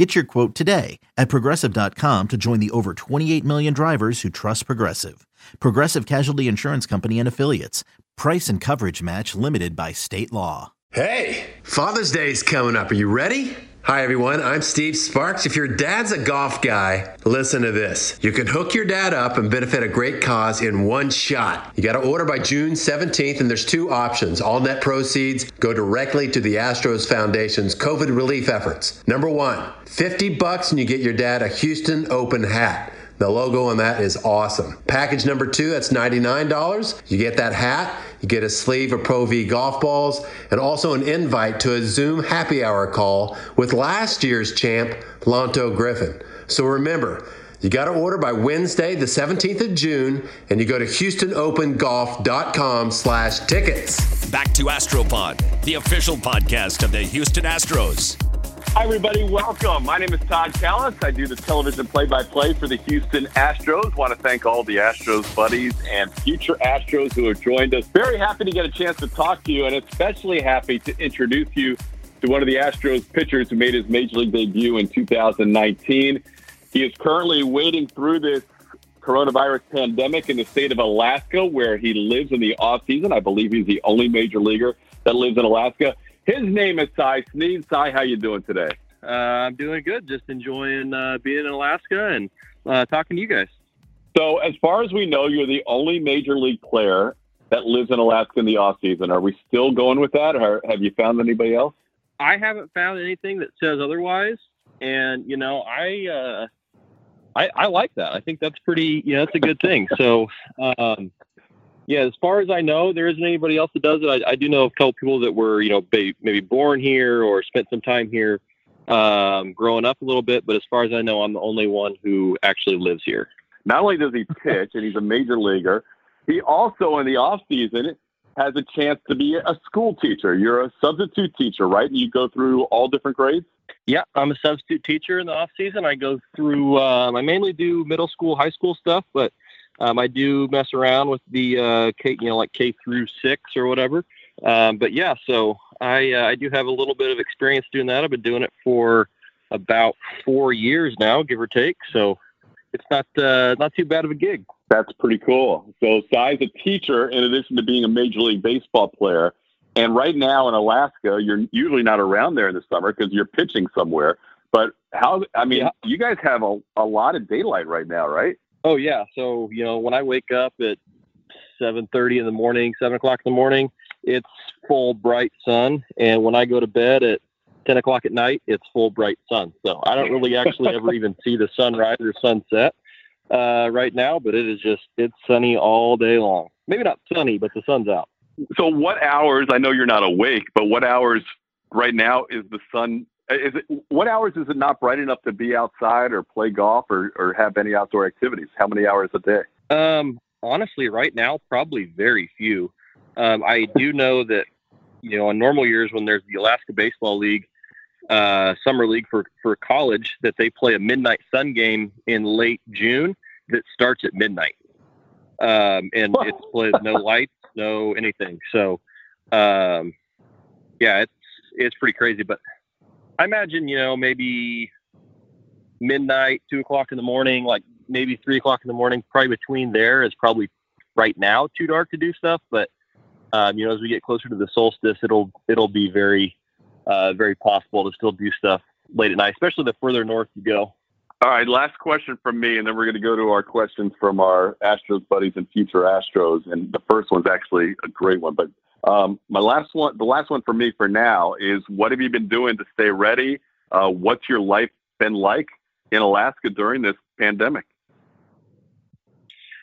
Get your quote today at progressive.com to join the over 28 million drivers who trust Progressive. Progressive Casualty Insurance Company and Affiliates. Price and coverage match limited by state law. Hey, Father's Day is coming up. Are you ready? Hi, everyone. I'm Steve Sparks. If your dad's a golf guy, listen to this. You can hook your dad up and benefit a great cause in one shot. You got to order by June 17th, and there's two options. All net proceeds go directly to the Astros Foundation's COVID relief efforts. Number one, 50 bucks and you get your dad a Houston Open hat. The logo on that is awesome. Package number two, that's $99. You get that hat, you get a sleeve of Pro V golf balls, and also an invite to a Zoom happy hour call with last year's champ, Lanto Griffin. So remember, you got to order by Wednesday, the 17th of June, and you go to HoustonOpenGolf.com slash tickets. Back to Astropod, the official podcast of the Houston Astros. Hi, everybody. Welcome. My name is Todd Kalas. I do the television play by play for the Houston Astros. Want to thank all the Astros buddies and future Astros who have joined us. Very happy to get a chance to talk to you, and especially happy to introduce you to one of the Astros pitchers who made his major league debut in 2019. He is currently wading through this coronavirus pandemic in the state of Alaska, where he lives in the off season. I believe he's the only major leaguer that lives in Alaska. His name is Cy Sneed. Cy, how you doing today? Uh, I'm doing good. Just enjoying uh, being in Alaska and uh, talking to you guys. So, as far as we know, you're the only major league player that lives in Alaska in the off season. Are we still going with that, or have you found anybody else? I haven't found anything that says otherwise, and you know, I uh, I, I like that. I think that's pretty. You know, that's a good thing. So, um, yeah, as far as I know, there isn't anybody else that does it. I, I do know a couple people that were, you know, maybe born here or spent some time here, um, growing up a little bit. But as far as I know, I'm the only one who actually lives here. Not only does he pitch and he's a major leaguer, he also in the off season has a chance to be a school teacher. You're a substitute teacher, right? And you go through all different grades. Yeah, I'm a substitute teacher in the off season. I go through. Um, I mainly do middle school, high school stuff, but um, I do mess around with the uh, K, you know, like K through six or whatever. Um, but yeah, so I uh, I do have a little bit of experience doing that. I've been doing it for about four years now, give or take. So it's not uh, not too bad of a gig. That's pretty cool. So Cy's a teacher in addition to being a major league baseball player. And right now in Alaska, you're usually not around there in the summer because you're pitching somewhere. But how? I mean, yeah. you guys have a, a lot of daylight right now, right? Oh yeah. So you know, when I wake up at seven thirty in the morning, seven o'clock in the morning, it's full bright sun, and when I go to bed at ten o'clock at night, it's full bright sun. So I don't really actually ever even see the sunrise or sunset uh, right now, but it is just it's sunny all day long. Maybe not sunny, but the sun's out. So what hours? I know you're not awake, but what hours right now is the sun is it, what hours is it not bright enough to be outside or play golf or, or have any outdoor activities? How many hours a day? Um, honestly, right now, probably very few. Um, I do know that, you know, on normal years when there's the Alaska Baseball League, uh, summer league for, for college, that they play a midnight sun game in late June that starts at midnight. Um, and it's plays no lights, no anything. So, um, yeah, it's, it's pretty crazy, but I imagine, you know, maybe midnight, two o'clock in the morning, like maybe three o'clock in the morning, probably between there is probably right now too dark to do stuff. But, um, you know, as we get closer to the solstice, it'll, it'll be very, uh, very possible to still do stuff late at night, especially the further north you go. All right, last question from me, and then we're going to go to our questions from our Astros buddies and future Astros. And the first one's actually a great one, but um, my last one, the last one for me for now is what have you been doing to stay ready? Uh, what's your life been like in Alaska during this pandemic?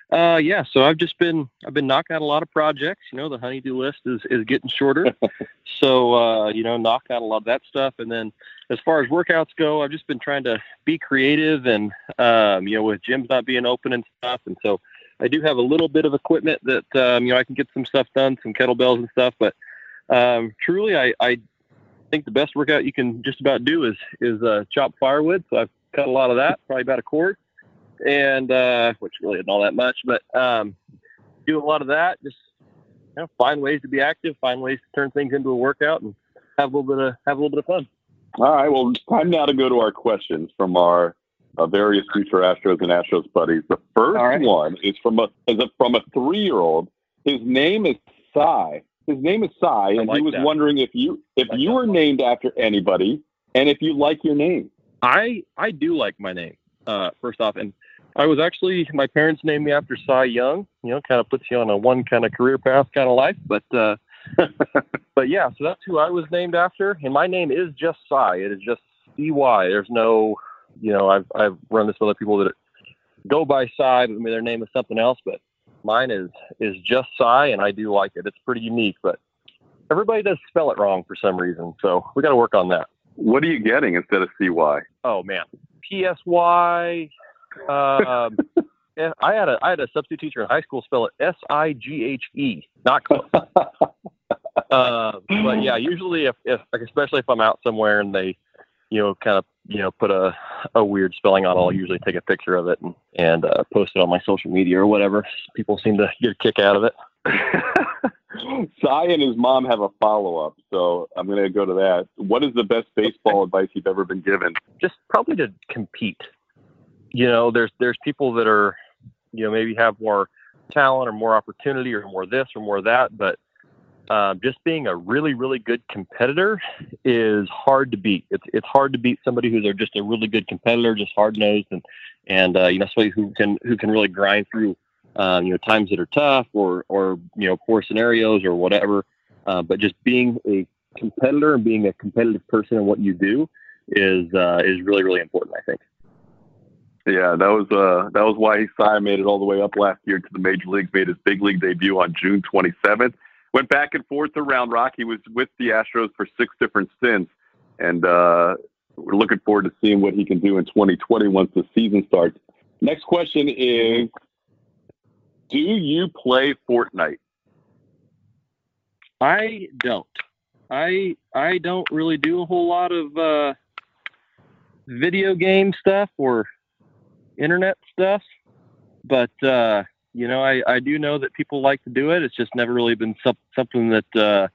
Uh, yeah, so I've just been I've been knocking out a lot of projects. You know, the honeydew list is is getting shorter, so uh, you know, knock out a lot of that stuff. And then as far as workouts go, I've just been trying to be creative, and um, you know, with gyms not being open and stuff, and so I do have a little bit of equipment that um, you know I can get some stuff done, some kettlebells and stuff. But um, truly, I, I think the best workout you can just about do is is uh, chop firewood. So I've cut a lot of that, probably about a cord, and uh, which really isn't all that much, but um, do a lot of that. Just you know, find ways to be active, find ways to turn things into a workout, and have a little bit of have a little bit of fun. All right. Well, time now to go to our questions from our uh, various future Astros and Astros buddies. The first right. one is from a is a, from a three year old. His name is Cy. His name is Cy, and like he was that. wondering if you if like you were one. named after anybody, and if you like your name. I I do like my name. Uh, first off, and I was actually my parents named me after Cy Young. You know, kind of puts you on a one kind of career path kind of life. But uh, but yeah, so that's who I was named after, and my name is just Cy. It is just C Y. There's no, you know, I've I've run this with other people that go by Cy. I mean, their name is something else, but mine is is just Cy, and I do like it. It's pretty unique, but everybody does spell it wrong for some reason, so we got to work on that. What are you getting instead of CY? Oh man, PSY. Um, yeah, I had a I had a substitute teacher in high school spell it S I G H E. Not close. uh, but yeah, usually if, if like especially if I'm out somewhere and they, you know, kind of you know put a a weird spelling on, it, I'll usually take a picture of it and and uh, post it on my social media or whatever. People seem to get a kick out of it. Cy and his mom have a follow up, so I'm going to go to that. What is the best baseball advice you've ever been given? just probably to compete. You know, there's there's people that are, you know, maybe have more talent or more opportunity or more this or more that, but um, just being a really really good competitor is hard to beat. It's it's hard to beat somebody who's just a really good competitor, just hard nosed and and uh, you know somebody who can who can really grind through um, you know times that are tough or or you know poor scenarios or whatever. Uh, but just being a competitor and being a competitive person in what you do is uh, is really really important. I think. Yeah, that was uh, that was why Cy made it all the way up last year to the major leagues. Made his big league debut on June 27th. Went back and forth Round Rock. He was with the Astros for six different stints, and uh, we're looking forward to seeing what he can do in 2020 once the season starts. Next question is: Do you play Fortnite? I don't. I I don't really do a whole lot of uh, video game stuff or internet stuff, but uh, you know I, I do know that people like to do it. It's just never really been some, something that uh,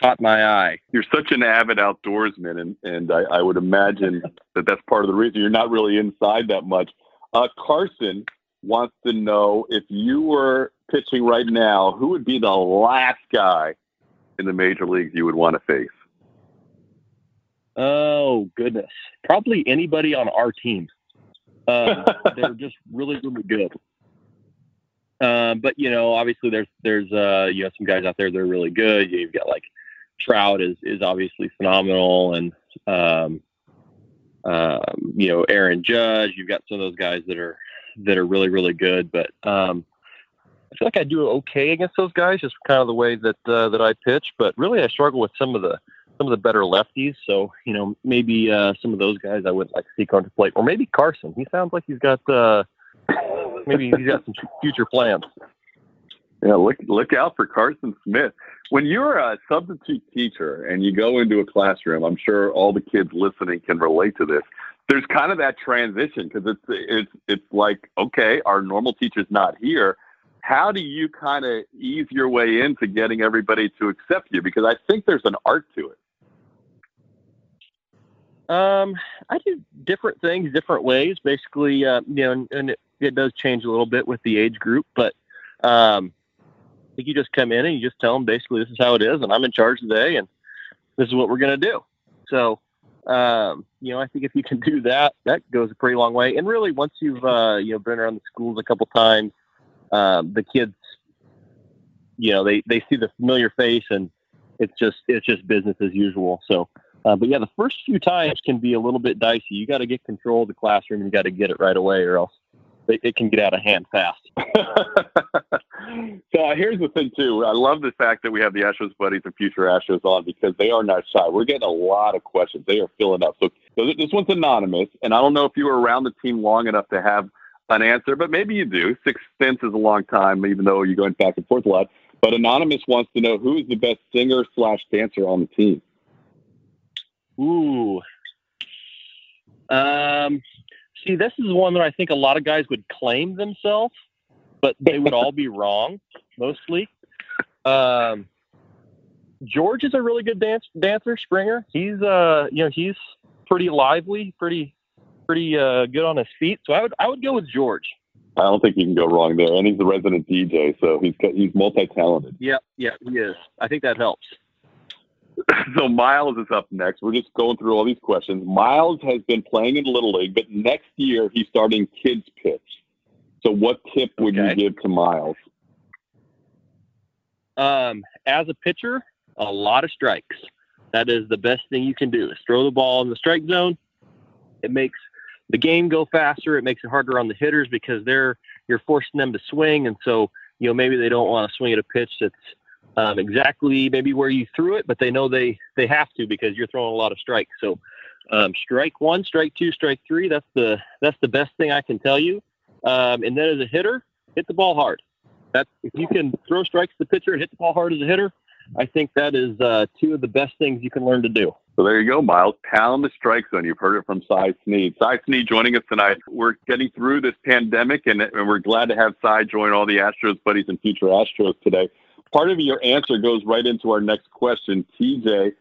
caught my eye. You're such an avid outdoorsman, and and I, I would imagine that that's part of the reason you're not really inside that much. Uh, Carson wants to know if you were pitching right now, who would be the last guy in the major leagues you would want to face? Oh goodness, probably anybody on our team. Um, they're just really really good. Um, but you know, obviously there's there's uh, you know some guys out there that are really good. You've got like Trout is is obviously phenomenal, and um, um, you know Aaron Judge. You've got some of those guys that are that are really really good. But um, I feel like I do okay against those guys, just kind of the way that uh, that I pitch. But really, I struggle with some of the some of the better lefties. So you know, maybe uh, some of those guys I would like to see come to plate, or maybe Carson. He sounds like he's got uh, maybe he's got some future plans. Yeah, look look out for Carson Smith. When you're a substitute teacher and you go into a classroom, I'm sure all the kids listening can relate to this. There's kind of that transition because it's it's it's like okay, our normal teacher's not here. How do you kind of ease your way into getting everybody to accept you? Because I think there's an art to it. Um, I do different things, different ways. Basically, uh, you know, and, and it, it does change a little bit with the age group, but um, I think you just come in and you just tell them basically this is how it is, and I'm in charge today, and this is what we're going to do. So, um, you know, I think if you can do that, that goes a pretty long way. And really, once you've uh, you know been around the schools a couple times, um, the kids, you know, they they see the familiar face, and it's just it's just business as usual. So. Uh, but yeah, the first few times can be a little bit dicey. You got to get control of the classroom. And you got to get it right away, or else it, it can get out of hand fast. so here's the thing too. I love the fact that we have the Astros buddies and future Astros on because they are not shy. We're getting a lot of questions. They are filling up. So, so this one's anonymous, and I don't know if you were around the team long enough to have an answer, but maybe you do. Six cents is a long time, even though you're going back and forth a lot. But Anonymous wants to know who is the best singer slash dancer on the team. Ooh. Um, see, this is one that I think a lot of guys would claim themselves, but they would all be wrong, mostly. Um, George is a really good dance dancer, Springer. He's uh, you know, he's pretty lively, pretty pretty uh, good on his feet. So I would I would go with George. I don't think you can go wrong there, and he's the resident DJ, so he's he's multi talented. Yeah, yeah, he is. I think that helps. so Miles is up next. We're just going through all these questions. Miles has been playing in the Little League, but next year he's starting kids pitch. So what tip would Okay. you give to Miles? Um, as a pitcher, a lot of strikes. That is the best thing you can do is throw the ball in the strike zone. It makes the game go faster. It makes it harder on the hitters because they're you're forcing them to swing, and so you know maybe they don't want to swing at a pitch that's um, exactly maybe where you threw it, but they know they they have to because you're throwing a lot of strikes. So um, strike one, strike two, strike three. That's the that's the best thing I can tell you. Um, and then as a hitter, hit the ball hard. That's if you can throw strikes to the pitcher and hit the ball hard as a hitter. I think that is uh, two of the best things you can learn to do. So there you go, Miles. Pound the strike zone. You've heard it from Cy Sneed. Cy Sneed joining us tonight. We're getting through this pandemic, and, and we're glad to have Cy join all the Astros buddies and future Astros today. Part of your answer goes right into our next question. TJ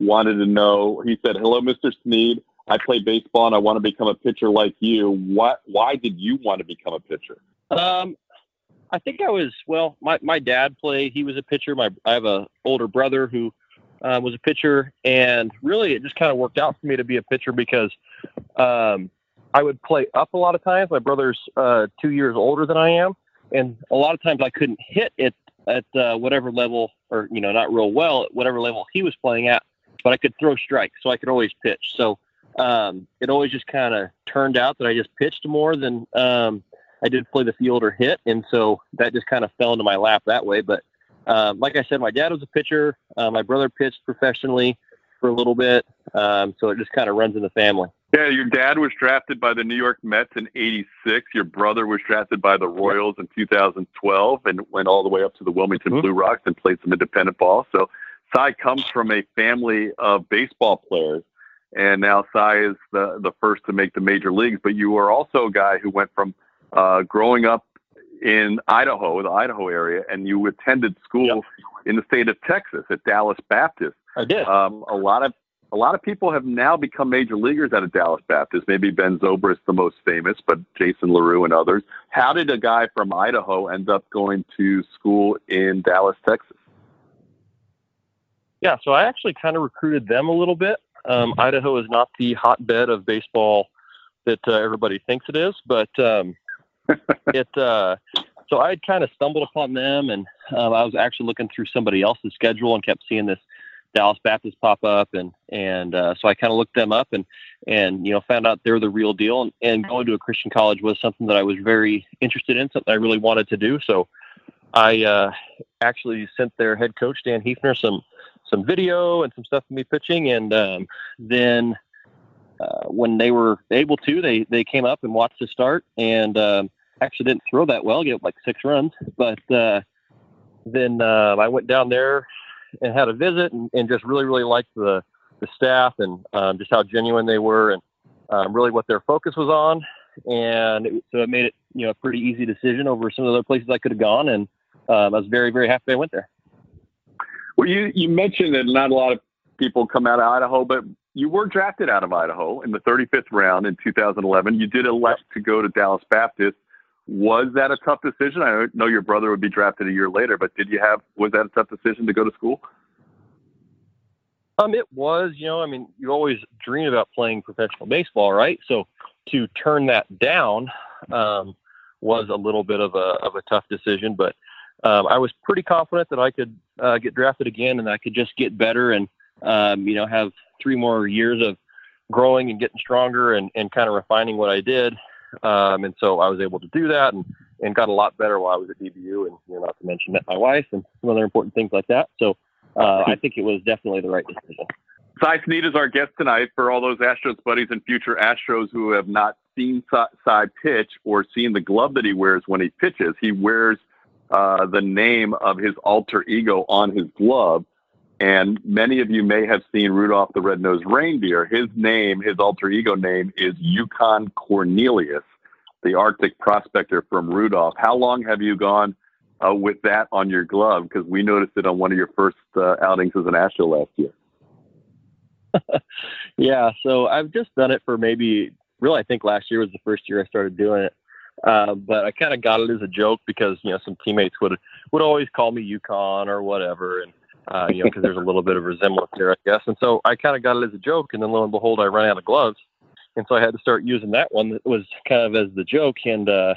wanted to know. He said, "Hello, Mr. Sneed. I play baseball and I want to become a pitcher like you. What? Why did you want to become a pitcher?" Um, I think I was well. My my dad played. He was a pitcher. My I have a older brother who uh, was a pitcher, and really it just kind of worked out for me to be a pitcher because um, I would play up a lot of times. My brother's uh, two years older than I am, and a lot of times I couldn't hit it at uh, whatever level, or you know, not real well at whatever level he was playing at. But I could throw strikes, so I could always pitch. So um, it always just kind of turned out that I just pitched more than um, I did play the field or hit, and so that just kind of fell into my lap that way. But um, like I said, my dad was a pitcher. Uh, my brother pitched professionally for a little bit, um, so it just kind of runs in the family. Yeah, your dad was drafted by the New York Mets in '86. Your brother was drafted by the Royals in 2012 and went all the way up to the Wilmington Mhm. Blue Rocks and played some independent ball. So, Cy comes from a family of baseball players, and now Cy is the the first to make the major leagues. But you are also a guy who went from uh, growing up in Idaho, the Idaho area, and you attended school in the state of Texas at Dallas Baptist. I did. Um, a lot of a lot of people have now become major leaguers out of Dallas Baptist. Maybe Ben Zobrist the most famous, but Jason LaRue and others. How did a guy from Idaho end up going to school in Dallas, Texas? Yeah, so I actually kind of recruited them a little bit. Um, Idaho is not the hotbed of baseball that uh, everybody thinks it is, but um, it. Uh, so I had kind of stumbled upon them, and um, I was actually looking through somebody else's schedule and kept seeing this Dallas Baptist pop up, and and uh, so I kind of looked them up and and you know found out they're the real deal, and, and going to a Christian college was something that I was very interested in, something I really wanted to do. So I uh, actually sent their head coach Dan Heefner some some video and some stuff of me pitching, and um, then uh, when they were able to, they they came up and watched the start, and um, actually didn't throw that well, get like six runs, but uh, then uh, I went down there and had a visit, and, and just really really liked the the staff and um, just how genuine they were, and um, really what their focus was on, and it, so it made it you know a pretty easy decision over some of the other places I could have gone, and um, I was very very happy I went there. Well, you you mentioned that not a lot of people come out of Idaho, but you were drafted out of Idaho in the 35th round in 2011. You did elect to go to Dallas Baptist. Was that a tough decision? I know your brother would be drafted a year later, but did you have was that a tough decision to go to school? Um, it was, you know, I mean, you always dream about playing professional baseball, right? So to turn that down um, was a little bit of a of a tough decision, but um, I was pretty confident that I could uh, get drafted again and I could just get better and um, you know have three more years of growing and getting stronger and, and kind of refining what I did. Um, and so I was able to do that and, and got a lot better while I was at DBU and you know, not to mention met my wife and some other important things like that. So uh, I think it was definitely the right decision. Cy Sneed is our guest tonight for all those Astros buddies and future Astros who have not seen Cy pitch or seen the glove that he wears when he pitches, he wears uh, the name of his alter ego on his glove. And many of you may have seen Rudolph the Red-Nosed Reindeer. His name, his alter ego name, is Yukon Cornelius, the Arctic prospector from Rudolph. How long have you gone uh, with that on your glove? Because we noticed it on one of your first uh, outings as an Astro last year. yeah, so I've just done it for maybe, really, I think last year was the first year I started doing it. Uh, but I kind of got it as a joke because you know some teammates would would always call me Yukon or whatever, and uh, you know because there's a little bit of resemblance there, I guess. And so I kind of got it as a joke, and then lo and behold, I ran out of gloves, and so I had to start using that one that was kind of as the joke, and uh,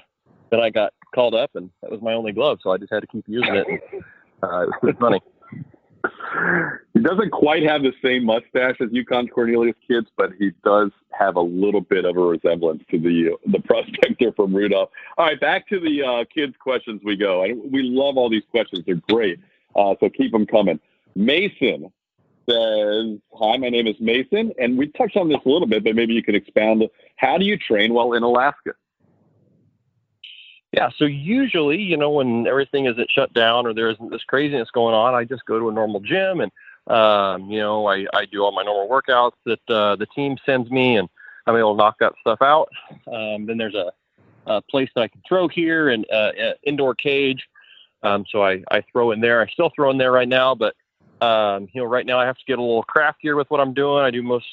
then I got called up, and that was my only glove, so I just had to keep using it. And, uh, it was pretty funny. He doesn't quite have the same mustache as Yukon Cornelius kids, but he does have a little bit of a resemblance to the the prospector from Rudolph. All right, back to the uh, kids' questions we go. I, we love all these questions; they're great. Uh, so keep them coming. Mason says, "Hi, my name is Mason, and we touched on this a little bit, but maybe you can expound. How do you train while in Alaska?" Yeah, so usually, you know, when everything isn't shut down or there isn't this craziness going on, I just go to a normal gym and, um, you know, I, I do all my normal workouts that uh, the team sends me and I'm able to knock that stuff out. Um, then there's a, a place that I can throw here and uh, indoor cage. Um, so I, I throw in there. I still throw in there right now, but um, you know, right now I have to get a little craftier with what I'm doing. I do most,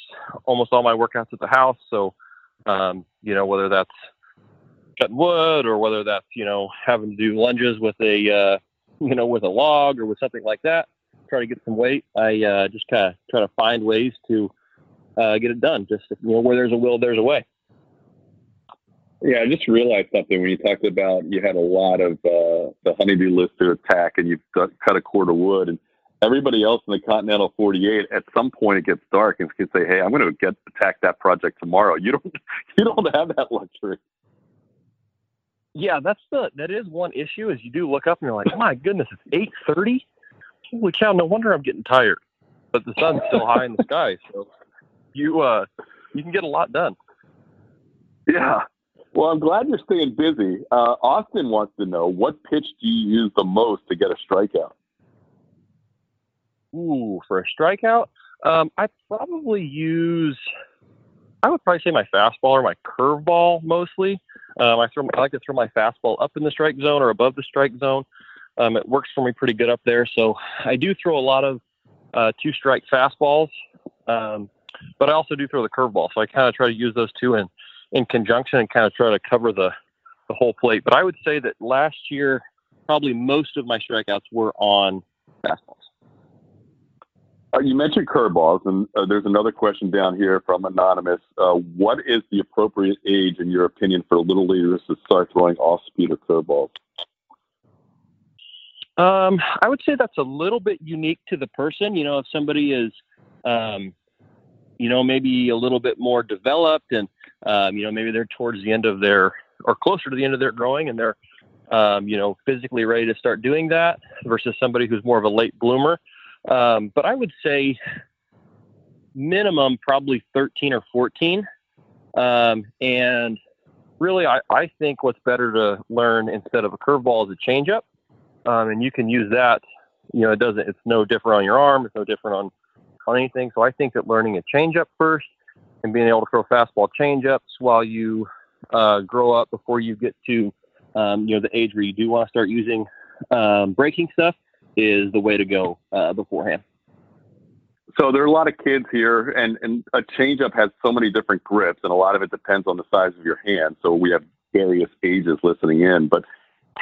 almost all my workouts at the house. So, um, you know, whether that's cutting wood or whether that's you know having to do lunges with a uh, you know with a log or with something like that try to get some weight i uh, just kind of try to find ways to uh, get it done just you know where there's a will there's a way yeah i just realized something when you talked about you had a lot of uh, the honeydew list to attack and you've cut a cord of wood and everybody else in the continental 48 at some point it gets dark and can say hey i'm going to get attack that project tomorrow you don't you don't have that luxury yeah, that's the that is one issue. Is you do look up and you're like, my goodness, it's eight thirty. Holy cow! No wonder I'm getting tired. But the sun's still high in the sky, so you uh you can get a lot done. Yeah. Well, I'm glad you're staying busy. Uh, Austin wants to know what pitch do you use the most to get a strikeout? Ooh, for a strikeout, um, I probably use. I would probably say my fastball or my curveball mostly. Um, I throw I like to throw my fastball up in the strike zone or above the strike zone. Um, it works for me pretty good up there. So I do throw a lot of uh, two strike fastballs, um, but I also do throw the curveball. So I kind of try to use those two in in conjunction and kind of try to cover the the whole plate. But I would say that last year, probably most of my strikeouts were on fastballs. Uh, you mentioned curveballs, and uh, there's another question down here from Anonymous. Uh, what is the appropriate age, in your opinion, for little leaguers to start throwing off speed or curveballs? Um, I would say that's a little bit unique to the person. You know, if somebody is, um, you know, maybe a little bit more developed and, um, you know, maybe they're towards the end of their, or closer to the end of their growing and they're, um, you know, physically ready to start doing that versus somebody who's more of a late bloomer. Um, but I would say minimum probably 13 or 14. Um, and really, I, I think what's better to learn instead of a curveball is a changeup. Um, and you can use that. You know, it doesn't. It's no different on your arm. It's no different on on anything. So I think that learning a changeup first and being able to throw fastball changeups while you uh, grow up before you get to um, you know the age where you do want to start using um, breaking stuff is the way to go uh, beforehand. So there are a lot of kids here, and, and a changeup has so many different grips, and a lot of it depends on the size of your hand. So we have various ages listening in. But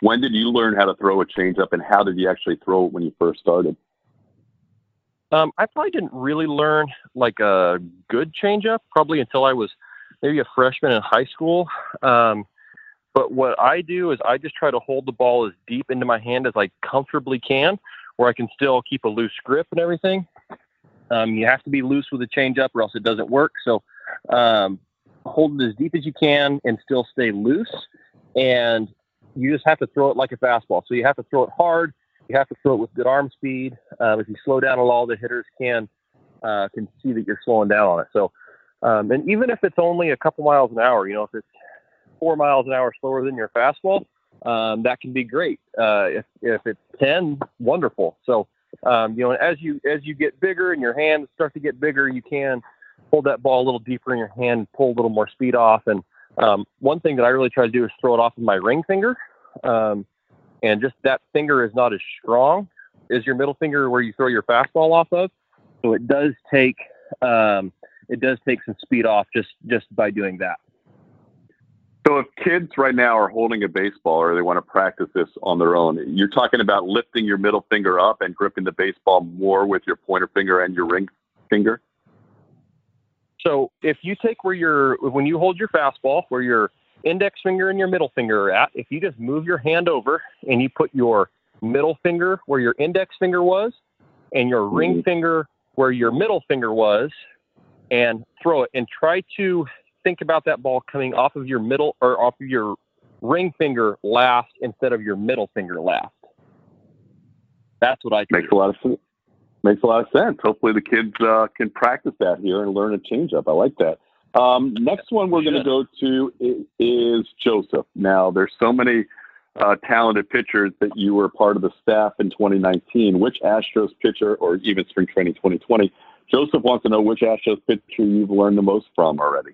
when did you learn how to throw a changeup, and how did you actually throw it when you first started? Um, I probably didn't really learn like a good changeup probably until I was maybe a freshman in high school. Um, but what I do is I just try to hold the ball as deep into my hand as I comfortably can, where I can still keep a loose grip and everything. Um, you have to be loose with a changeup, or else it doesn't work. So um, hold it as deep as you can and still stay loose. And you just have to throw it like a fastball. So you have to throw it hard. You have to throw it with good arm speed. Uh, if you slow down at all, the hitters can uh, can see that you're slowing down on it. So Um, and even if it's only a couple miles an hour, you know, if it's four miles an hour slower than your fastball, um, that can be great. Uh, if, if it's 10, wonderful. So, um, you know, as you, as you get bigger and your hands start to get bigger, you can hold that ball a little deeper in your hand, pull a little more speed off. And, um, one thing that I really try to do is throw it off with my ring finger. Um, and just that finger is not as strong as your middle finger where you throw your fastball off of. So it does take, um, it does take some speed off just, just by doing that. So if kids right now are holding a baseball or they want to practice this on their own, you're talking about lifting your middle finger up and gripping the baseball more with your pointer finger and your ring finger. So if you take where your when you hold your fastball, where your index finger and your middle finger are at, if you just move your hand over and you put your middle finger where your index finger was and your mm-hmm. ring finger where your middle finger was and throw it and try to think about that ball coming off of your middle or off of your ring finger last instead of your middle finger last. That's what I makes a lot of sense. Makes a lot of sense. Hopefully, the kids uh, can practice that here and learn a changeup. I like that. Um, next one we're going to go to is, is, Joseph. Now, there's so many uh, talented pitchers that you were part of the staff in 2019. Which Astros pitcher, or even spring training 2020, Joseph wants to know which Astros pitcher you've learned the most from already.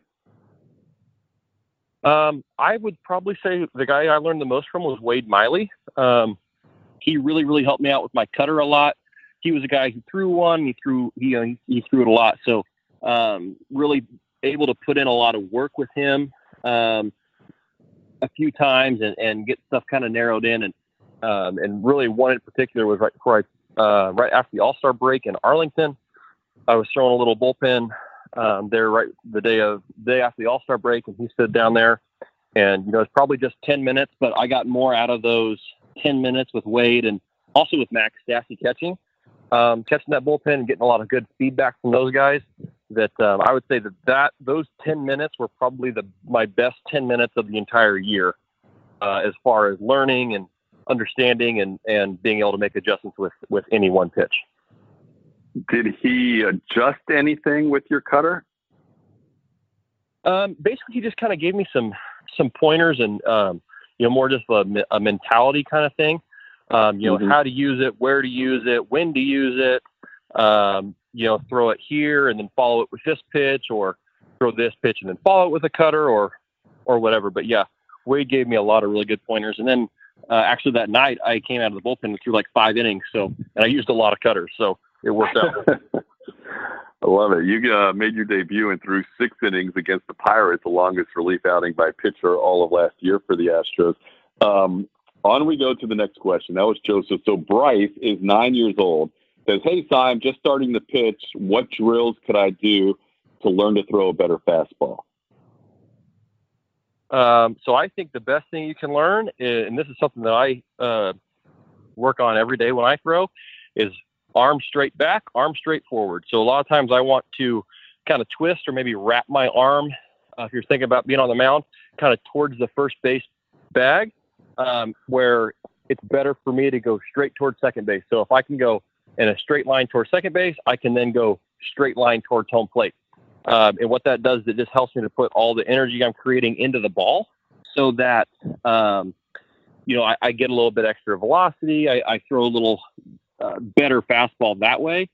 Um, I would probably say the guy I learned the most from was Wade Miley. Um, he really, really helped me out with my cutter a lot. He was a guy who threw one. He threw he uh, he threw it a lot. So um, really able to put in a lot of work with him um, a few times and, and get stuff kind of narrowed in. And um, and really one in particular was right before I uh, right after the All Star break in Arlington. I was throwing a little bullpen um, there right the day of day after the All Star break, and he stood down there, and you know it's probably just ten minutes, but I got more out of those ten minutes with Wade and also with Max Stassi catching, um, catching that bullpen and getting a lot of good feedback from those guys. That um, I would say that that those ten minutes were probably the my best ten minutes of the entire year, uh, as far as learning and understanding and and being able to make adjustments with with any one pitch. Did he adjust anything with your cutter? Um, basically, he just kind of gave me some some pointers and um, you know more just a, a mentality kind of thing. Um, you know mm-hmm. how to use it, where to use it, when to use it. Um, you know, throw it here and then follow it with this pitch, or throw this pitch and then follow it with a cutter, or or whatever. But yeah, Wade gave me a lot of really good pointers. And then uh, actually that night I came out of the bullpen and threw like five innings, so and I used a lot of cutters. So it worked out. I love it. You uh, made your debut and threw six innings against the Pirates, the longest relief outing by pitcher all of last year for the Astros. Um, on we go to the next question. That was Joseph. So Bryce is nine years old. Says, "Hey, Cy, I'm just starting the pitch. What drills could I do to learn to throw a better fastball?" Um, so I think the best thing you can learn, is, and this is something that I uh, work on every day when I throw, is arm straight back, arm straight forward. So a lot of times I want to kind of twist or maybe wrap my arm, uh, if you're thinking about being on the mound, kind of towards the first base bag, um, where it's better for me to go straight towards second base. So if I can go in a straight line towards second base, I can then go straight line towards home plate. Um, and what that does, is it just helps me to put all the energy I'm creating into the ball so that, um, you know, I, I, get a little bit extra velocity. I, I throw a little uh, better fastball that way.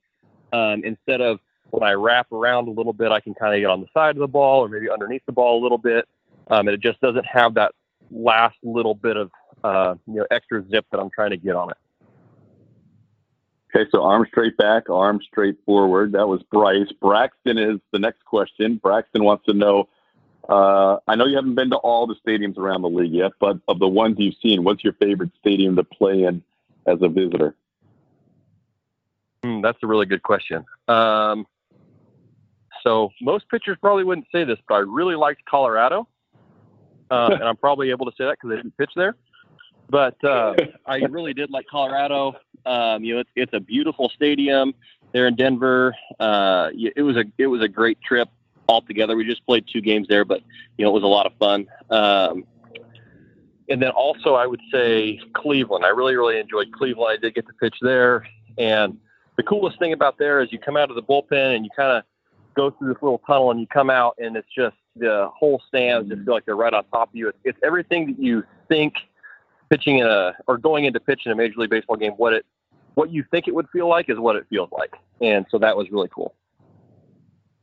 Um, instead of when I wrap around a little bit, I can kind of get on the side of the ball or maybe underneath the ball a little bit. Um, and it just doesn't have that last little bit of uh, you know extra zip that I'm trying to get on it. Okay, so arm straight back, arm straight forward. That was Bryce. Braxton is the next question. Braxton wants to know. Uh, I know you haven't been to all the stadiums around the league yet, but of the ones you've seen, what's your favorite stadium to play in as a visitor? Mm, that's a really good question. Um, so most pitchers probably wouldn't say this, but I really liked Colorado, um, and I'm probably able to say that because I didn't pitch there. But uh, I really did like Colorado. Um, you know, it's, it's a beautiful stadium there in Denver. Uh, it was a it was a great trip altogether. We just played two games there, but you know, it was a lot of fun. Um, and then also, I would say Cleveland. I really really enjoyed Cleveland. I did get to pitch there, and the coolest thing about there is you come out of the bullpen and you kind of go through this little tunnel and you come out and it's just the whole stands just feel like they're right on top of you. It's, it's everything that you think pitching in a or going into pitching a major league baseball game. What it what you think it would feel like is what it feels like, and so that was really cool.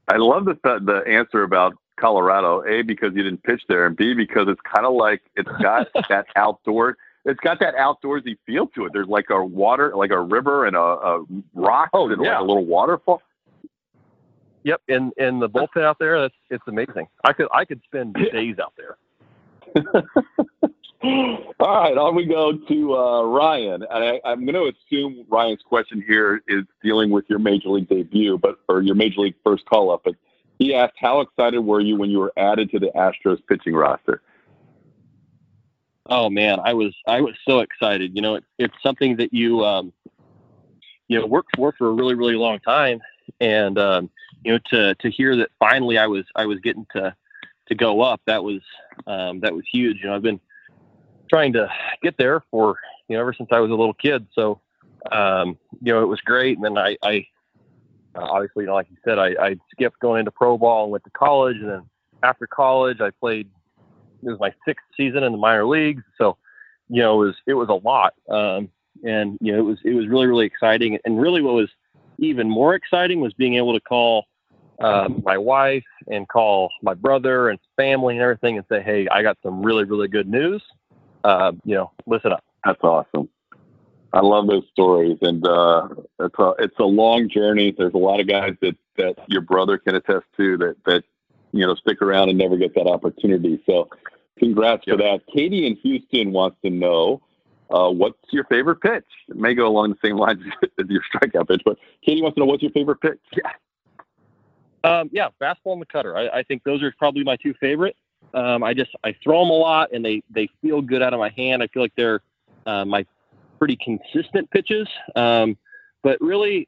I love the the answer about Colorado. A because you didn't pitch there, and B because it's kind of like it's got that outdoor. It's got that outdoorsy feel to it. There's like a water, like a river and a, a rock oh, and yeah. like a little waterfall. Yep, and and the bullpen out there, that's it's amazing. I could I could spend days out there. All right, on we go to uh, Ryan. And I, I'm going to assume Ryan's question here is dealing with your major league debut, but or your major league first call up. But he asked, "How excited were you when you were added to the Astros pitching roster?" Oh man, I was I was so excited. You know, it, it's something that you um, you know worked for for a really really long time, and um, you know to to hear that finally I was I was getting to to go up that was um, that was huge. You know, I've been trying to get there for you know ever since I was a little kid. So um, you know it was great. And then I, I uh, obviously you know like you said I, I skipped going into pro ball and went to college. And then after college I played. It was my sixth season in the minor leagues. So you know it was it was a lot. Um, and you know it was it was really really exciting. And really what was even more exciting was being able to call uh, my wife and call my brother and family and everything and say, hey, I got some really, really good news uh, you know, listen up. That's awesome. I love those stories, and uh, it's a it's a long journey. There's a lot of guys that that your brother can attest to that that you know stick around and never get that opportunity. So, congrats yep. for that. Katie in Houston wants to know uh, what's your favorite pitch. It may go along the same lines as your strikeout pitch, but Katie wants to know what's your favorite pitch. Yeah. Um, yeah, fastball and the cutter. I, I think those are probably my two favorite. Um, I just I throw them a lot, and they they feel good out of my hand. I feel like they're uh, my pretty consistent pitches. Um, but really,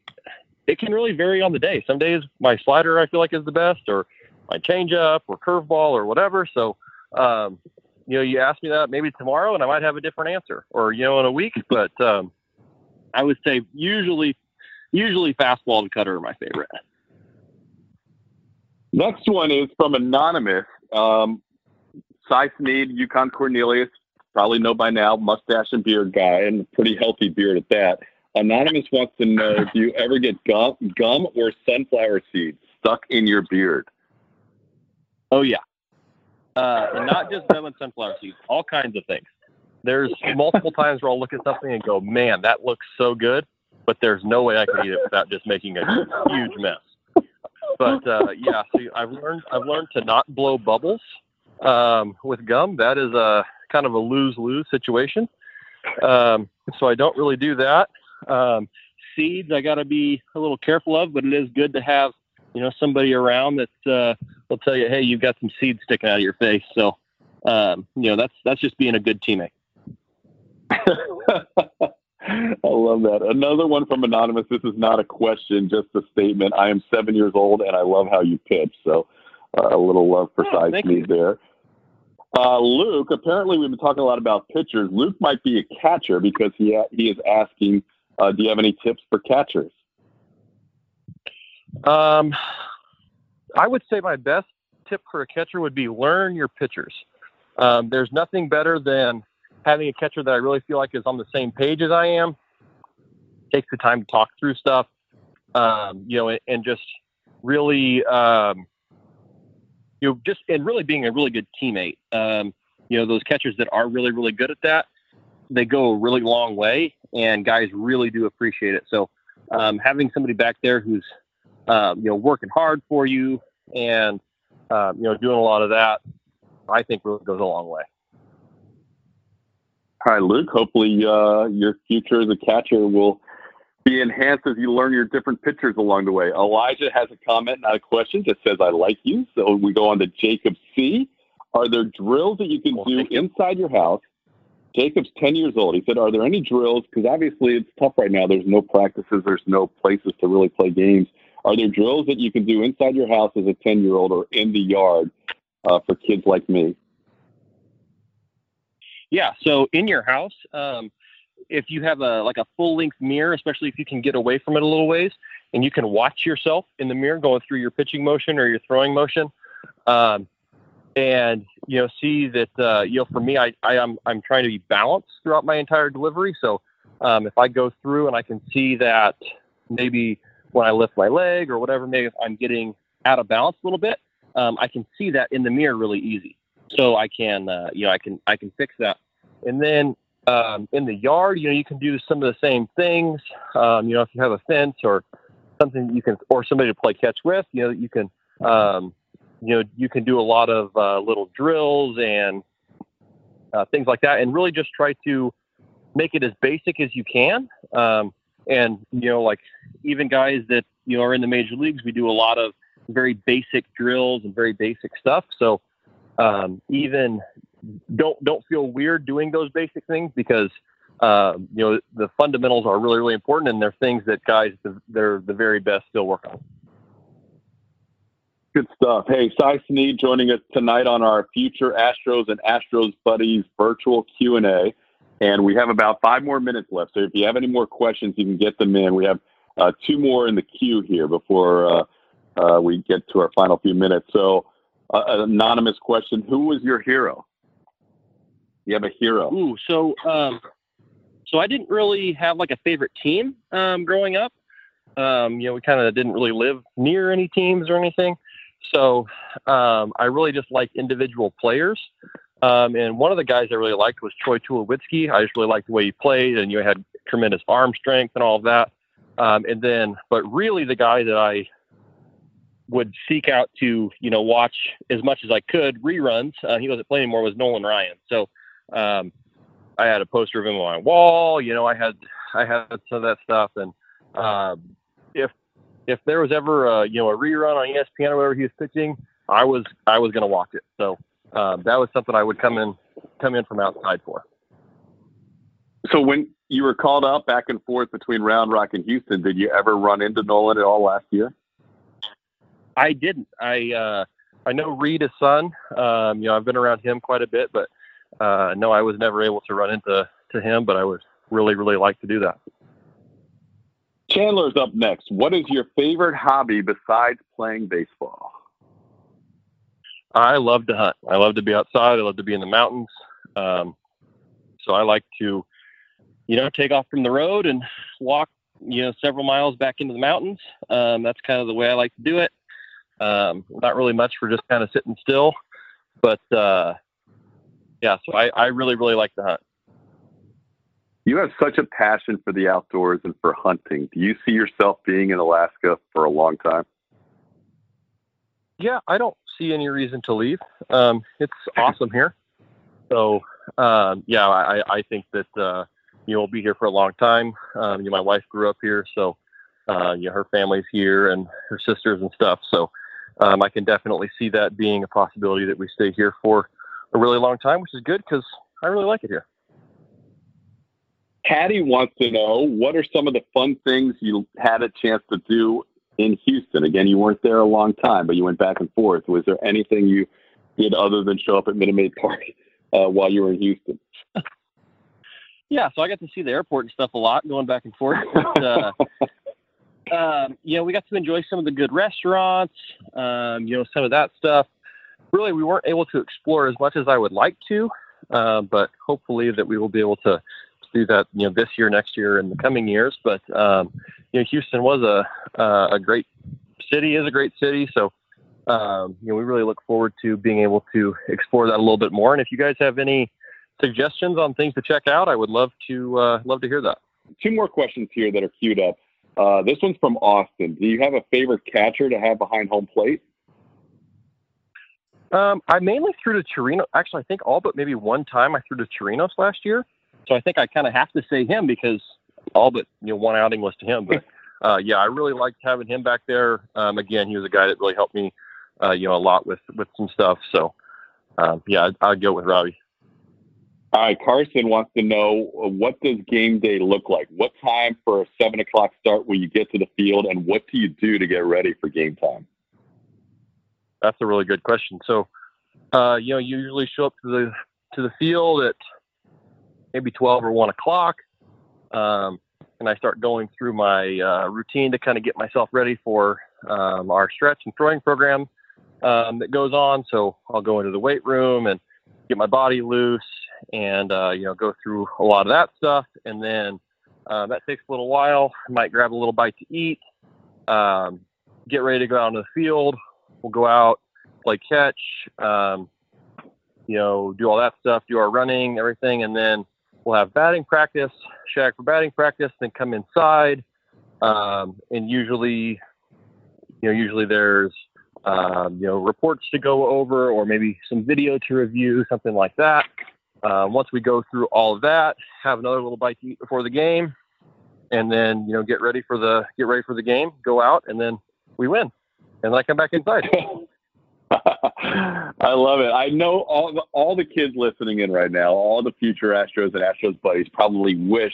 it can really vary on the day. Some days my slider I feel like is the best, or my changeup, or curveball, or whatever. So, um, you know, you ask me that maybe tomorrow, and I might have a different answer, or you know, in a week. But um, I would say usually, usually fastball and cutter are my favorite. Next one is from anonymous. Um, Cy Sneed, Yukon Cornelius, probably know by now, mustache and beard guy, and pretty healthy beard at that. Anonymous wants to know: Do you ever get gum, gum or sunflower seeds stuck in your beard? Oh yeah, uh, not just gum and sunflower seeds, all kinds of things. There's multiple times where I'll look at something and go, "Man, that looks so good," but there's no way I can eat it without just making a huge mess but uh, yeah, see, I've learned I've learned to not blow bubbles um, with gum. That is a kind of a lose lose situation. Um, so I don't really do that. Um, seeds I got to be a little careful of, but it is good to have you know somebody around that uh, will tell you, hey, you've got some seeds sticking out of your face. So um, you know that's that's just being a good teammate. I love that. Another one from Anonymous. This is not a question, just a statement. I am seven years old and I love how you pitch. So uh, a little love for oh, size me there. Uh, Luke, apparently we've been talking a lot about pitchers. Luke might be a catcher because he, he is asking, uh, do you have any tips for catchers? Um, I would say my best tip for a catcher would be learn your pitchers. Um, there's nothing better than having a catcher that I really feel like is on the same page as I am, takes the time to talk through stuff, um, you know, and, and just really, um, you know, just and really being a really good teammate. Um, you know, those catchers that are really, really good at that, they go a really long way, and guys really do appreciate it. So, um, having somebody back there who's, um, you know, working hard for you and, uh, you know, doing a lot of that, I think really goes a long way. Right, Luke. Hopefully, uh, your future as a catcher will be enhanced as you learn your different pitchers along the way. Elijah has a comment, not a question, that says, I like you. So we go on to Jacob C. Are there drills that you can well, do inside your house? Jacob's 10 years old. He said, Are there any drills? Because obviously it's tough right now. There's no practices, there's no places to really play games. Are there drills that you can do inside your house as a 10 year old or in the yard uh, for kids like me? Yeah, so in your house, um, if you have a like a full length mirror, especially if you can get away from it a little ways, and you can watch yourself in the mirror going through your pitching motion or your throwing motion, um, and you know see that uh, you know for me, I, I am I'm, I'm trying to be balanced throughout my entire delivery. So um, if I go through and I can see that maybe when I lift my leg or whatever, maybe if I'm getting out of balance a little bit, um, I can see that in the mirror really easy. So I can, uh, you know, I can I can fix that. And then um, in the yard, you know, you can do some of the same things. Um, you know, if you have a fence or something you can, or somebody to play catch with, you know, you can, um, you know, you can do a lot of uh, little drills and uh, things like that, and really just try to make it as basic as you can. Um, and you know, like even guys that you know are in the major leagues, we do a lot of very basic drills and very basic stuff. So um, even don't don't feel weird doing those basic things because um, you know the fundamentals are really really important and they're things that guys they're the very best still work on. Good stuff. Hey, Cy Sneed joining us tonight on our future Astros and Astros Buddies virtual Q and A, and we have about five more minutes left. So if you have any more questions, you can get them in. We have uh, two more in the queue here before uh, uh, we get to our final few minutes. So, uh, an anonymous question: Who was your hero? You have a hero. Ooh, so um, so I didn't really have like a favorite team um, growing up. Um, you know, we kind of didn't really live near any teams or anything. So um, I really just liked individual players. Um, and one of the guys I really liked was Troy Tulowitzki. I just really liked the way he played, and you had tremendous arm strength and all of that. Um, and then, but really, the guy that I would seek out to, you know, watch as much as I could reruns. Uh, he wasn't playing anymore. Was Nolan Ryan. So um, I had a poster of him on my wall. You know, I had I had some of that stuff, and um, if if there was ever a, you know a rerun on ESPN or whatever he was pitching, I was I was going to watch it. So um, that was something I would come in come in from outside for. So when you were called up back and forth between Round Rock and Houston, did you ever run into Nolan at all last year? I didn't. I uh, I know Reid, his son. Um, you know, I've been around him quite a bit, but uh, no, I was never able to run into to him. But I would really, really like to do that. Chandler's up next. What is your favorite hobby besides playing baseball? I love to hunt. I love to be outside. I love to be in the mountains. Um, so I like to, you know, take off from the road and walk, you know, several miles back into the mountains. Um, that's kind of the way I like to do it. Um, not really much for just kind of sitting still, but uh, yeah. So I, I really really like to hunt. You have such a passion for the outdoors and for hunting. Do you see yourself being in Alaska for a long time? Yeah, I don't see any reason to leave. Um, it's awesome here. So um, yeah, I, I think that uh, you know we'll be here for a long time. Um, you know, my wife grew up here, so uh, you know, her family's here and her sisters and stuff. So um, I can definitely see that being a possibility that we stay here for a really long time, which is good because I really like it here. Patty wants to know what are some of the fun things you had a chance to do in Houston? Again, you weren't there a long time, but you went back and forth. Was there anything you did other than show up at Minute Maid Park uh, while you were in Houston? yeah, so I got to see the airport and stuff a lot going back and forth. But, uh, um, you know, we got to enjoy some of the good restaurants, um, you know, some of that stuff. Really, we weren't able to explore as much as I would like to, uh, but hopefully that we will be able to do that, you know, this year, next year, and the coming years. But um, you know, Houston was a uh, a great city, is a great city, so um, you know, we really look forward to being able to explore that a little bit more. And if you guys have any suggestions on things to check out, I would love to uh, love to hear that. Two more questions here that are queued up. Uh, this one's from Austin. Do you have a favorite catcher to have behind home plate? Um, I mainly threw to Chirinos. Actually, I think all but maybe one time I threw to Chirinos last year. So I think I kind of have to say him because all but you know one outing was to him. But uh, yeah, I really liked having him back there. Um, again, he was a guy that really helped me, uh, you know, a lot with with some stuff. So um, yeah, I'd, I'd go with Robbie. All right, Carson wants to know uh, what does game day look like? What time for a seven o'clock start will you get to the field, and what do you do to get ready for game time? That's a really good question. So, uh, you know, you usually show up to the to the field at maybe twelve or one o'clock. um, and I start going through my uh, routine to kind of get myself ready for um, our stretch and throwing program um, that goes on. So I'll go into the weight room and get my body loose, and uh, you know go through a lot of that stuff, and then uh, that takes a little while. I might grab a little bite to eat, um, get ready to go out into the field. We'll go out, play catch, um, you know, do all that stuff, do our running, everything, and then we'll have batting practice, shag for batting practice, then come inside. Um, and usually, you know, usually there's, um, you know, reports to go over or maybe some video to review, something like that. Uh, once we go through all of that, have another little bite to eat before the game, and then you know get ready for the get ready for the game, go out, and then we win, and I come back inside. I love it. I know all the, all the kids listening in right now, all the future Astros and Astros buddies probably wish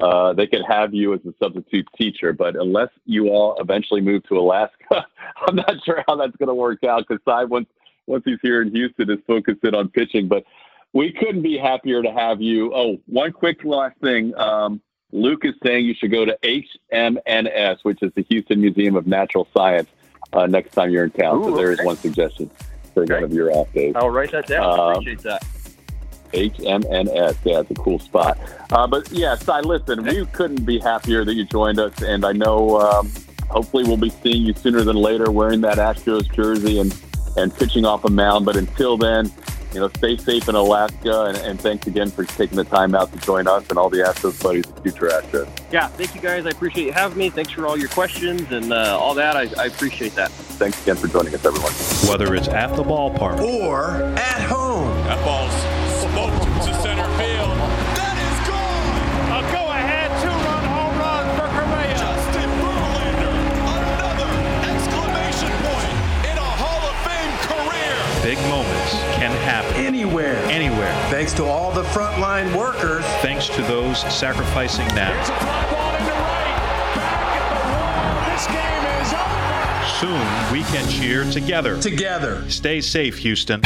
uh, they could have you as a substitute teacher. But unless you all eventually move to Alaska, I'm not sure how that's going to work out because Cy, once, once he's here in Houston, is focusing on pitching. But we couldn't be happier to have you. Oh, one quick last thing. Um, Luke is saying you should go to HMNS, which is the Houston Museum of Natural Science uh, next time you're in town. Ooh, so there okay. is one suggestion for okay. one of your off days. I'll write that down. Um, Appreciate that. HMNS, yeah, it's a cool spot. Uh, but yeah, Cy, listen, we couldn't be happier that you joined us, and I know um, hopefully we'll be seeing you sooner than later wearing that Astros jersey and and pitching off a mound. But until then, you know, stay safe in Alaska, and, and, thanks again for taking the time out to join us and all the Astros buddies at Future Astros. Yeah, thank you guys. I appreciate you having me. Thanks for all your questions and uh, all that. I, I appreciate that. Thanks again for joining us, everyone. Whether it's at the ballpark or at home, that ball's smoked can happen anywhere. Anywhere. Thanks to all the frontline workers. Thanks to those sacrificing now. Soon we can cheer together. Together. Stay safe, Houston.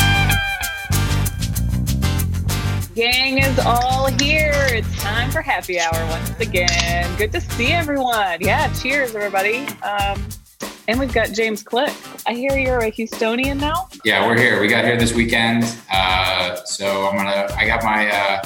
Gang is all here. It's time for happy hour once again. Good to see everyone. Yeah, cheers, everybody. Um, and we've got James Click. I hear you're a Houstonian now. Yeah, we're here. We got here this weekend. Uh, so I'm gonna. I got my uh,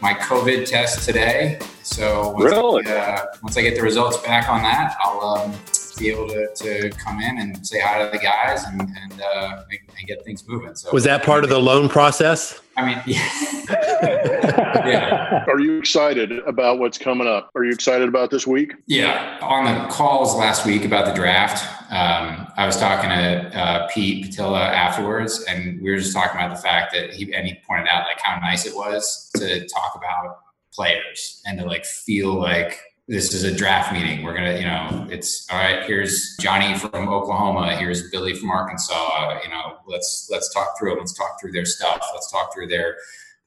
my COVID test today. So once, really? I, uh, once I get the results back on that, I'll um, be able to, to come in and say hi to the guys and and, uh, and get things moving. So was that part of the loan process? I mean, yeah. Yeah. Are you excited about what's coming up? Are you excited about this week? Yeah. On the calls last week about the draft, um, I was talking to uh, Pete Putila afterwards, and we were just talking about the fact that he and he pointed out like how nice it was to talk about players and to like feel like this is a draft meeting. We're gonna, you know, it's all right. Here's Johnny from Oklahoma. Here's Billy from Arkansas. You know, let's let's talk through it. Let's talk through their stuff. Let's talk through their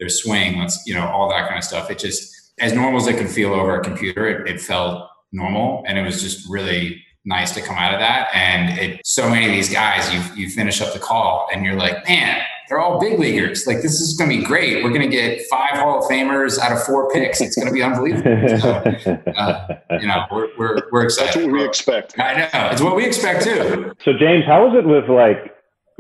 their swing. Let's you know all that kind of stuff. It just as normal as it can feel over a computer. It, it felt normal, and it was just really nice to come out of that. And it so many of these guys, you you finish up the call, and you're like, man, they're all big leaguers. Like this is going to be great. We're going to get five Hall of Famers out of four picks. It's going to be unbelievable. So, uh, you know, we're, we're, we're excited. That's what we expect. I know it's what we expect too. So James, how was it with like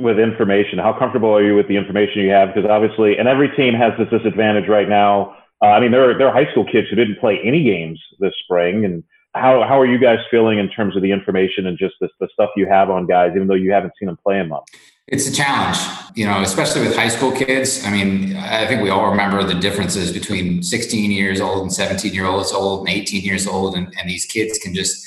with information? How comfortable are you with the information you have? Because obviously, and every team has this disadvantage right now. Uh, I mean, there are, there are high school kids who didn't play any games this spring, and how how are you guys feeling in terms of the information and just the, the stuff you have on guys, even though you haven't seen them play a month? It's a challenge, you know, especially with high school kids. I mean, I think we all remember the differences between 16 years old and 17 year olds old and 18 years old, and, and these kids can just,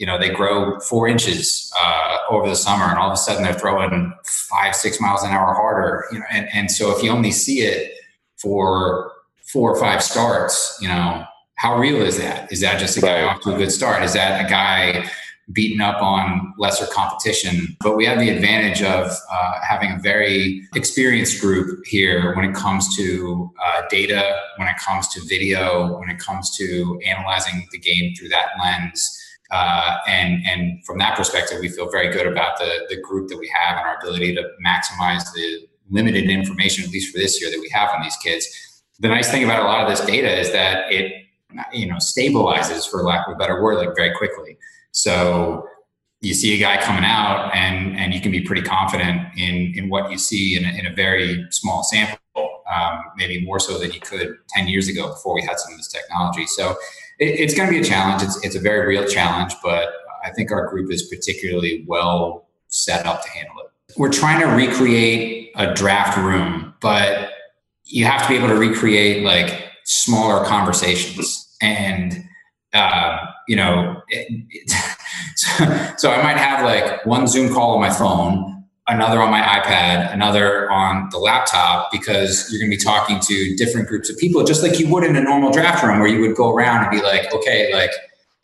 you know, they grow four inches uh, over the summer, and all of a sudden they're throwing five, six miles an hour harder. You know, and, and so if you only see it for four or five starts, you know, how real is that? Is that just a guy off to a good start? Is that a guy beaten up on lesser competition. But we have the advantage of uh, having a very experienced group here when it comes to uh, data, when it comes to video, when it comes to analyzing the game through that lens. Uh, and and from that perspective, we feel very good about the the group that we have and our ability to maximize the limited information, at least for this year, that we have on these kids. The nice thing about a lot of this data is that it you know stabilizes for lack of a better word like very quickly so you see a guy coming out and and you can be pretty confident in in what you see in a, in a very small sample um, maybe more so than you could 10 years ago before we had some of this technology so it, it's going to be a challenge. It's, it's a very real challenge but i think our group is particularly well set up to handle it. We're trying to recreate a draft room but you have to be able to recreate like smaller conversations. And uh, you know it, it, so, so i might have like one zoom call on my phone another on my ipad another on the laptop because you're going to be talking to different groups of people just like you would in a normal draft room where you would go around and be like okay like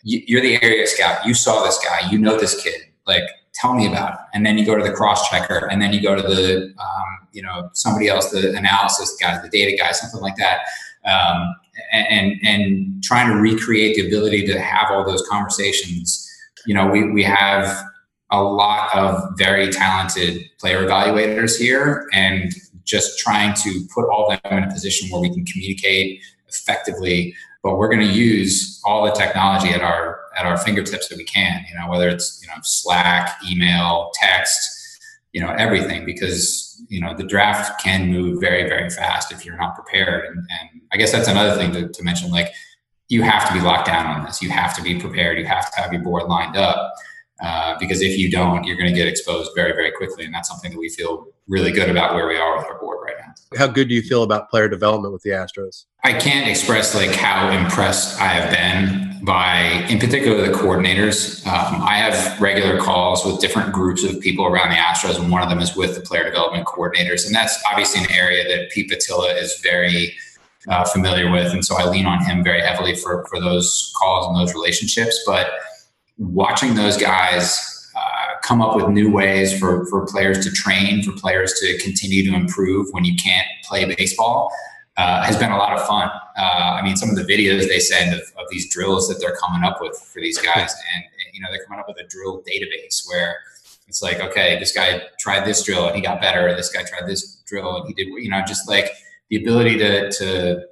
you're the area scout. You saw this guy. You know this kid. Like tell me about it and then you go to the cross checker and then you go to the um, you know somebody else the analysis guy the data guy something like that. Um, and and trying to recreate the ability to have all those conversations. You know, we we have a lot of very talented player evaluators here, and just trying to put all them in a position where we can communicate effectively. But we're going to use all the technology at our at our fingertips that we can. You know, whether it's you know Slack, email, text you know everything because you know the draft can move very very fast if you're not prepared and, and i guess that's another thing to, to, mention like you have to be locked down on this you have to be prepared you have to have your board lined up uh, because if you don't you're going to get exposed very very quickly and that's something that we feel really good about where we are with our board right now how good do you feel about player development with the astros i can't express like how impressed i have been by, in particular, the coordinators. Um, I have regular calls with different groups of people around the Astros, and one of them is with the player development coordinators. And that's obviously an area that Pete Putila is very uh, familiar with. And so I lean on him very heavily for, for those calls and those relationships. But watching those guys uh, come up with new ways for, for players to train, for players to continue to improve when you can't play baseball uh, has been a lot of fun. Uh, I mean, some of the videos they send of, of, these drills that they're coming up with for these guys, and, and, you know, they're coming up with a drill database where it's like, okay, this guy tried this drill and he got better. This guy tried this drill and he did, you know, just like the ability to to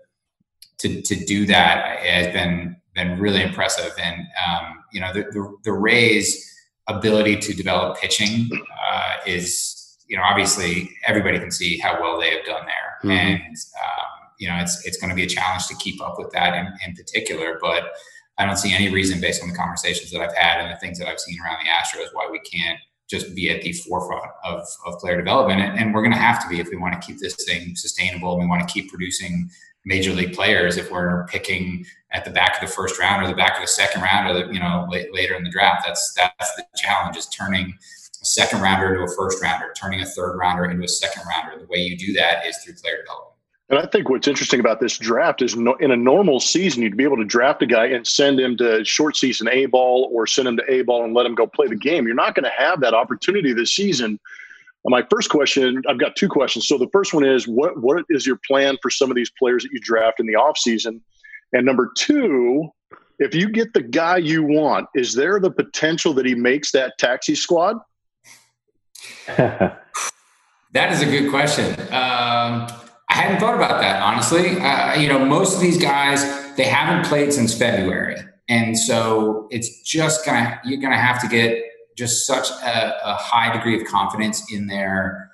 to, to do that has been been really impressive. And um, you know, the, the, the Rays' ability to develop pitching uh, is, you know, obviously everybody can see how well they have done there, mm-hmm. and um, you know, it's it's going to be a challenge to keep up with that in, in particular. But I don't see any reason, based on the conversations that I've had and the things that I've seen around the Astros, why we can't just be at the forefront of, of player development. And, and we're going to have to be if we want to keep this thing sustainable and we want to keep producing major league players. If we're picking at the back of the first round or the back of the second round or the, you know late, later in the draft, that's that's the challenge is turning a second rounder into a first rounder, turning a third rounder into a second rounder. The way you do that is through player development. And I think what's interesting about this draft is no, in a normal season, you'd be able to draft a guy and send him to short season A ball or send him to A ball and let him go play the game. You're not going to have that opportunity this season. My first question, I've got two questions. So the first one is what what is your plan for some of these players that you draft in the offseason? And number two, if you get the guy you want, is there the potential that he makes that taxi squad? that is a good question. Um, I hadn't thought about that honestly. Uh, you know, most of these guys they haven't played since February, and so it's just gonna you're gonna have to get just such a, a high degree of confidence in their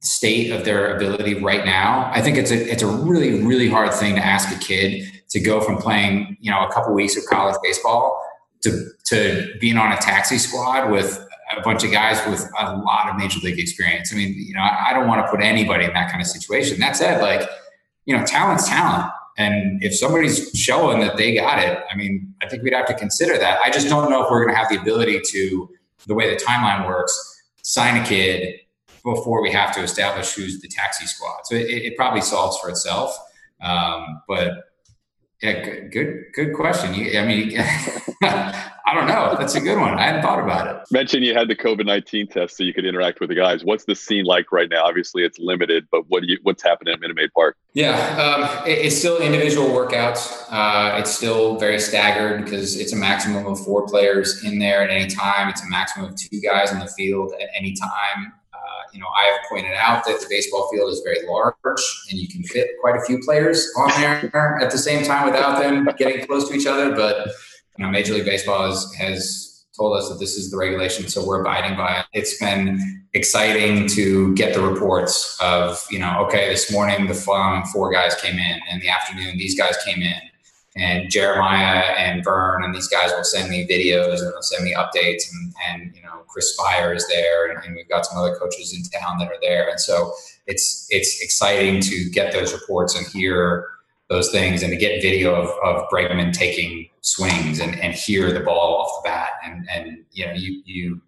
state of their ability right now. I think it's a it's a really really hard thing to ask a kid to go from playing you know a couple weeks of college baseball to to being on a taxi squad with a bunch of guys with a lot of major league experience. I mean, you know, I, don't want to put anybody in that kind of situation. That said, like, you know, talent's talent. And if somebody's showing that they got it, I mean, I think we'd have to consider that. I just don't know if we're going to have the ability to, the way the timeline works, sign a kid before we have to establish who's the taxi squad. So it, it probably solves for itself. Um, but yeah, good, good, good question. You, I mean, I don't know. That's a good one. I hadn't thought about it. Mention you had the COVID nineteen test, so you could interact with the guys. What's the scene like right now? Obviously, it's limited, but what do you? What's happening at Minute Maid Park? Yeah, um, it, it's still individual workouts. Uh, it's still very staggered because it's a maximum of four players in there at any time. It's a maximum of two guys in the field at any time you know, I have pointed out that the baseball field is very large and you can fit quite a few players on there at the same time without them getting close to each other. But, you know, Major League Baseball has, has told us that this is the regulation, so we're abiding by it. It's been exciting to get the reports of, you know, okay, this morning the following four guys came in, and the afternoon these guys came in, and Jeremiah and Vern and these guys will send me videos and they'll send me updates, and, and you know, Chris Spire is there, and, and we've got some other coaches in town that are there, and so it's it's exciting to get those reports and hear those things and to get video of, of Bregman taking swings and, and hear the ball off the bat. And, and, you know, you, you,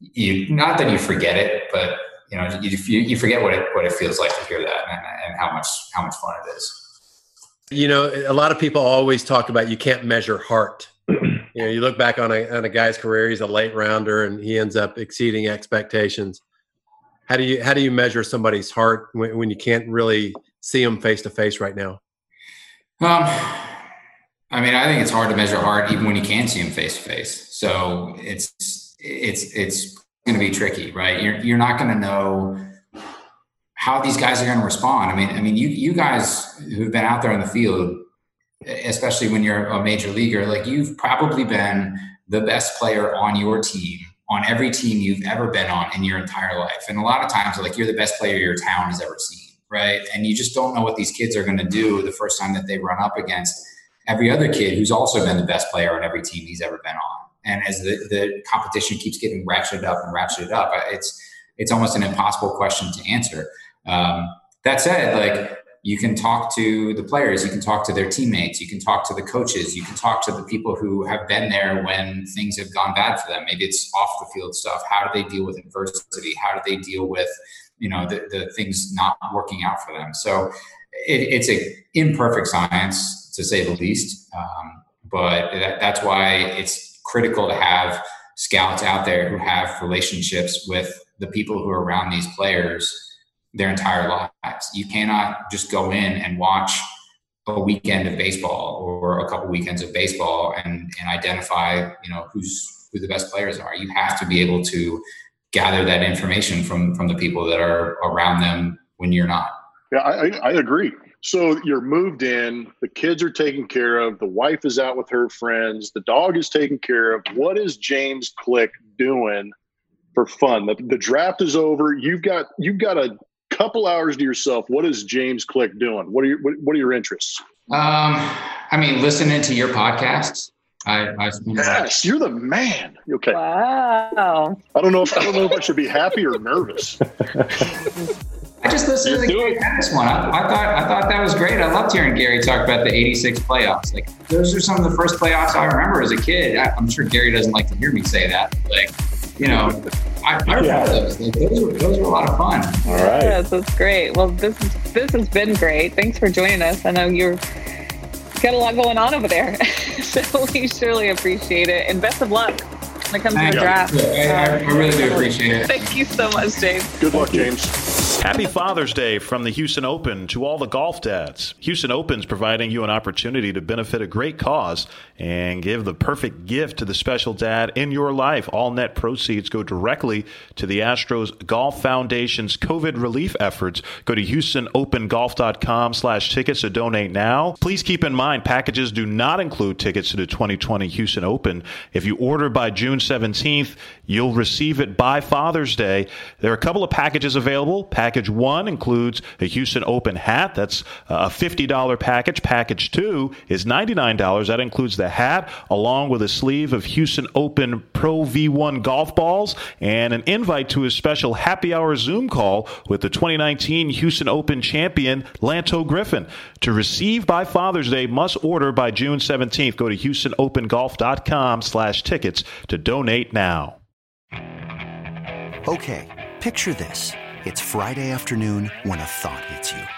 you, not that you forget it, but you know, you, you forget what it, what it feels like to hear that and, and how much, how much fun it is. You know, a lot of people always talk about you can't measure heart. you know, you look back on a, on a guy's career, he's a late rounder and he ends up exceeding expectations. How do you, how do you measure somebody's heart when, when you can't really see them face to face right now? Um, I mean, I think it's hard to measure heart even when you can see them face to face. So it's it's it's going to be tricky, right? You're you're not going to know how these guys are going to respond. I mean, I mean, you you guys who've been out there in the field, especially when you're a major leaguer, like you've probably been the best player on your team on every team you've ever been on in your entire life. And a lot of times, like you're the best player your town has ever seen right? And you just don't know what these kids are going to do the first time that they run up against every other kid who's also been the best player on every team he's ever been on. And as the, the competition keeps getting ratcheted up and ratcheted up, it's it's almost an impossible question to answer. Um, that said, like you can talk to the players, you can talk to their teammates, you can talk to the coaches, you can talk to the people who have been there when things have gone bad for them. Maybe it's off the field stuff. How do they deal with adversity? How do they deal with you know the, the things not working out for them so it, it's a imperfect science to say the least um, but that, that's why it's critical to have scouts out there who have relationships with the people who are around these players their entire lives you cannot just go in and watch a weekend of baseball or a couple weekends of baseball and, and identify you know who's who the best players are you have to be able to gather that information from from the people that are around them when you're not. Yeah, I, I agree. So you're moved in, the kids are taken care of, the wife is out with her friends, the dog is taken care of. What is James Click doing for fun? The, the draft is over. You've got you've got a couple hours to yourself. What is James Click doing? What are your what, what are your interests? Um, I mean, listening to your podcasts. I, I yes, you're the man. Okay. Wow. I don't know if I don't know if I should be happy or nervous. I just listened you're to the Gary Pettis one. I, I, thought I thought that was great. I loved hearing Gary talk about the '86 playoffs. Like those are some of the first playoffs I remember as a kid. I, am sure Gary doesn't like to hear me say that. Like, you know, I, I remember yeah. those. Like, those were those were a lot of fun. All right. Yes, that's great. Well, this is this has been great. Thanks for joining us. I know you're got a lot going on over there. so we surely appreciate it. And best of luck when it comes Thank to the draft. I, I, really do appreciate it. Thank you so much, James. Good luck, James. Happy Father's Day from the Houston Open to all the golf dads. Houston Open's providing you an opportunity to benefit a great cause and give the perfect gift to the special dad in your life. All net proceeds go directly to the Astros Golf Foundation's COVID relief efforts. Go to houstonopengolf.com slash tickets to donate now. Please keep in mind packages do not include tickets to the 2020 Houston Open. If you order by June 17th, you'll receive it by Father's Day. There are a couple of packages available. Package one includes a Houston Open hat. That's a $50 package. Package two is $99. That includes the hat along with a sleeve of Houston Open Pro V1 golf balls and an invite to a special happy hour Zoom call with the 2019 Houston Open champion Lanto Griffin. To receive by Father's Day, must order by June 17th. Go to HoustonOpenGolf.com slash tickets to donate now. Okay, picture this. It's Friday afternoon when a thought hits you.